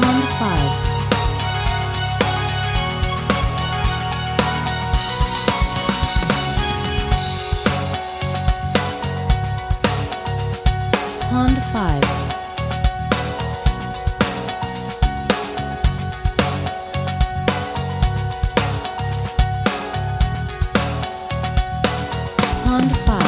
Round 5 Pond 5 Pond 5